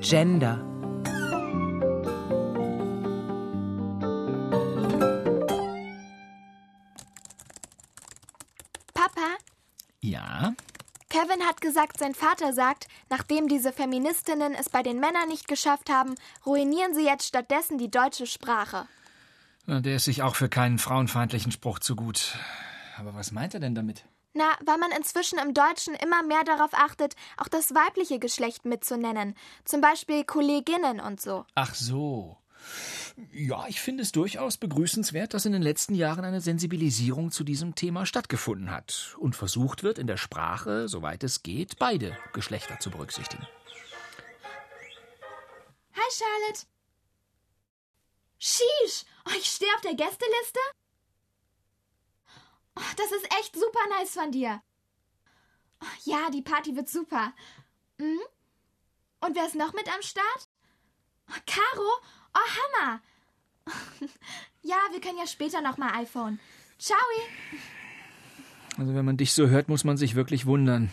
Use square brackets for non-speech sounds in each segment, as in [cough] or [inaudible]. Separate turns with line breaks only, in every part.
Gender.
Papa,
Ja?
Kevin hat gesagt, sein Vater sagt, nachdem diese Feministinnen es bei den Männern nicht geschafft haben, ruinieren sie jetzt stattdessen die deutsche Sprache.
Der ist sich auch für keinen frauenfeindlichen Spruch zu gut. Aber was meint er denn damit?
Na, weil man inzwischen im Deutschen immer mehr darauf achtet, auch das weibliche Geschlecht mitzunennen. Zum Beispiel Kolleginnen und so.
Ach so. Ja, ich finde es durchaus begrüßenswert, dass in den letzten Jahren eine Sensibilisierung zu diesem Thema stattgefunden hat und versucht wird, in der Sprache, soweit es geht, beide Geschlechter zu berücksichtigen.
Hi, Charlotte. Sheesh, oh, ich stehe auf der Gästeliste? Oh, das ist echt super nice von dir. Oh, ja, die Party wird super. Mhm. Und wer ist noch mit am Start? Caro? Oh, Hammer. [laughs] ja, wir können ja später noch mal iPhone. Ciao.
Also wenn man dich so hört, muss man sich wirklich wundern.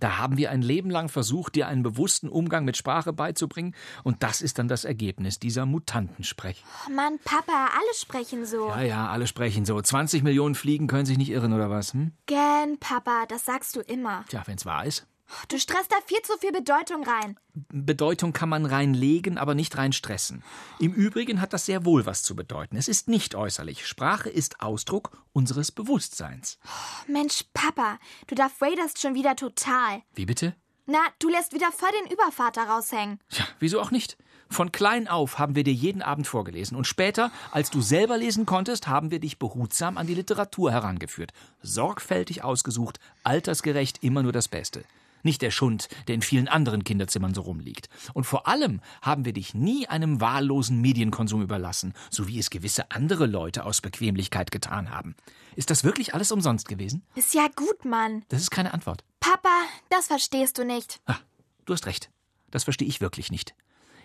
Da haben wir ein Leben lang versucht, dir einen bewussten Umgang mit Sprache beizubringen, und das ist dann das Ergebnis dieser Mutantensprech.
Oh Mann, Papa, alle sprechen so.
Ja, ja, alle sprechen so. 20 Millionen Fliegen können sich nicht irren, oder was? Hm?
Gern, Papa, das sagst du immer.
Tja, wenn's wahr ist.
Du stresst da viel zu viel Bedeutung rein.
Bedeutung kann man reinlegen, aber nicht rein stressen. Im Übrigen hat das sehr wohl was zu bedeuten. Es ist nicht äußerlich. Sprache ist Ausdruck unseres Bewusstseins.
Mensch, Papa, du Darth Vaderst schon wieder total.
Wie bitte?
Na, du lässt wieder voll den Übervater raushängen.
Ja, wieso auch nicht? Von klein auf haben wir dir jeden Abend vorgelesen und später, als du selber lesen konntest, haben wir dich behutsam an die Literatur herangeführt. Sorgfältig ausgesucht, altersgerecht, immer nur das Beste. Nicht der Schund, der in vielen anderen Kinderzimmern so rumliegt. Und vor allem haben wir dich nie einem wahllosen Medienkonsum überlassen, so wie es gewisse andere Leute aus Bequemlichkeit getan haben. Ist das wirklich alles umsonst gewesen?
Ist ja gut, Mann.
Das ist keine Antwort.
Papa, das verstehst du nicht.
Ah, du hast recht. Das verstehe ich wirklich nicht.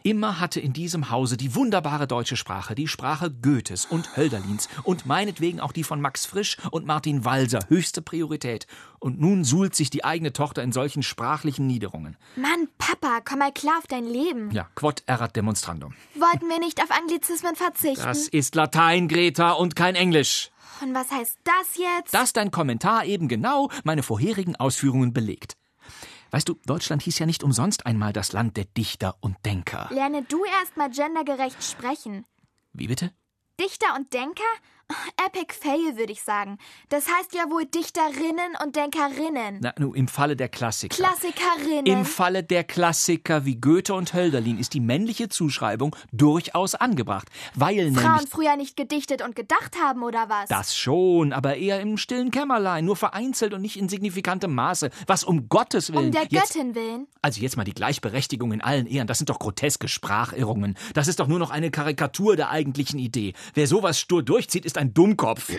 Immer hatte in diesem Hause die wunderbare deutsche Sprache, die Sprache Goethes und Hölderlins und meinetwegen auch die von Max Frisch und Martin Walser höchste Priorität. Und nun suhlt sich die eigene Tochter in solchen sprachlichen Niederungen.
Mann, Papa, komm mal klar auf dein Leben.
Ja, quod erat demonstrandum.
Wollten wir nicht auf Anglizismen verzichten?
Das ist Latein, Greta, und kein Englisch.
Und was heißt das jetzt?
Dass dein Kommentar eben genau meine vorherigen Ausführungen belegt. Weißt du, Deutschland hieß ja nicht umsonst einmal das Land der Dichter und Denker.
Lerne du erst mal gendergerecht sprechen.
Wie bitte?
Dichter und Denker? Epic Fail, würde ich sagen. Das heißt ja wohl Dichterinnen und Denkerinnen.
Na, nu, im Falle der Klassiker.
Klassikerinnen.
Im Falle der Klassiker wie Goethe und Hölderlin ist die männliche Zuschreibung durchaus angebracht, weil
Frauen früher nicht gedichtet und gedacht haben, oder was?
das schon, aber eher im stillen Kämmerlein, nur vereinzelt und nicht in signifikantem Maße. Was um Gottes Willen
um der
jetzt,
Göttin willen.
also jetzt mal die Gleichberechtigung in allen Ehren, das sind doch groteske Sprachirrungen. Das ist doch nur noch eine Karikatur der eigentlichen Idee. Wer sowas stur durchzieht, ist ein Dummkopf.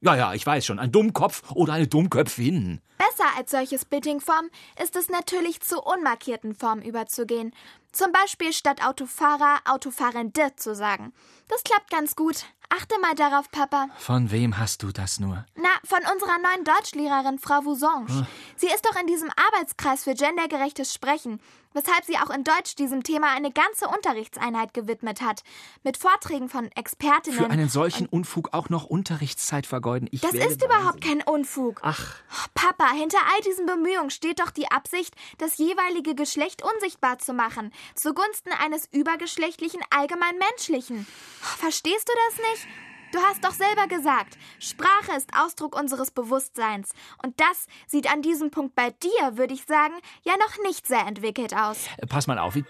ja, ja, ich weiß schon, ein Dummkopf oder eine Dummköpfin.
Besser als solches Bittingform ist es natürlich zu unmarkierten Formen überzugehen. Zum Beispiel statt Autofahrer Autofahrende zu sagen. Das klappt ganz gut. Achte mal darauf, Papa.
Von wem hast du das nur?
Von unserer neuen Deutschlehrerin, Frau Voussange. Sie ist doch in diesem Arbeitskreis für gendergerechtes Sprechen, weshalb sie auch in Deutsch diesem Thema eine ganze Unterrichtseinheit gewidmet hat. Mit Vorträgen von Expertinnen.
Für einen solchen Unfug auch noch Unterrichtszeit vergeuden. Ich
das ist überhaupt kein Unfug.
Ach,
Oh, Papa, hinter all diesen Bemühungen steht doch die Absicht, das jeweilige Geschlecht unsichtbar zu machen, zugunsten eines übergeschlechtlichen allgemein menschlichen. Oh, Verstehst du das nicht? Du hast doch selber gesagt, Sprache ist Ausdruck unseres Bewusstseins. Und das sieht an diesem Punkt bei dir, würde ich sagen, ja noch nicht sehr entwickelt aus.
äh, pass mal auf. wie-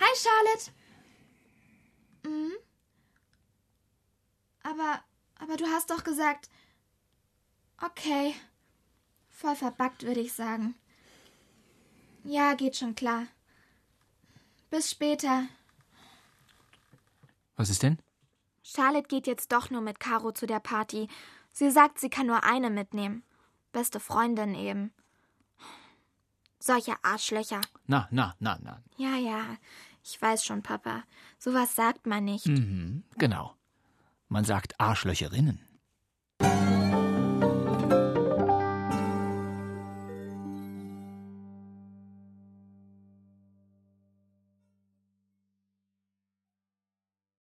Hi, Charlotte. Mhm. Aber, aber du hast doch gesagt. Okay. Voll verbackt, würde ich sagen. Ja, geht schon klar. Bis später.
Was ist denn?
Charlotte geht jetzt doch nur mit Caro zu der Party. Sie sagt, sie kann nur eine mitnehmen. Beste Freundin eben. Solche Arschlöcher.
Na, na, na, na.
Ja, ja. Ich weiß schon, Papa. Sowas sagt man nicht.
Mhm, genau. Man sagt Arschlöcherinnen.